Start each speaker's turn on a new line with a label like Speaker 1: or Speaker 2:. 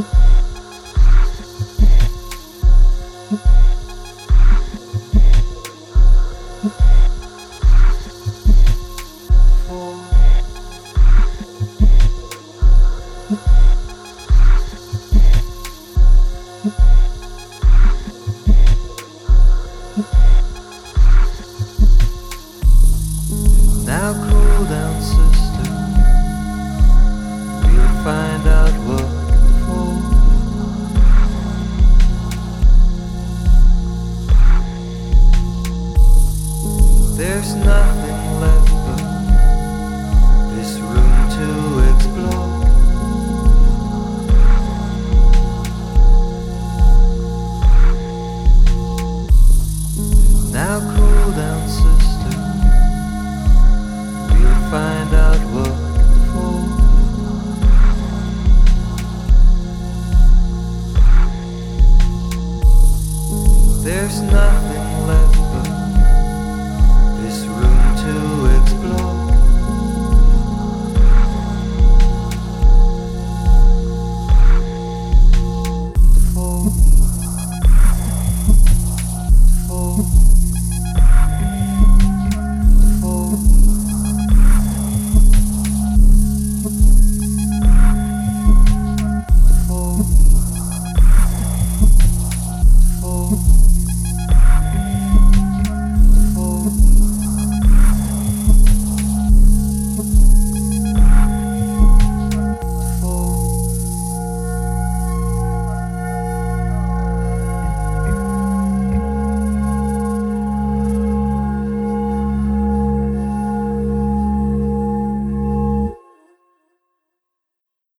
Speaker 1: you There's nothing left but this room to explore. Now cool down, sister. We'll find out what for. There's nothing.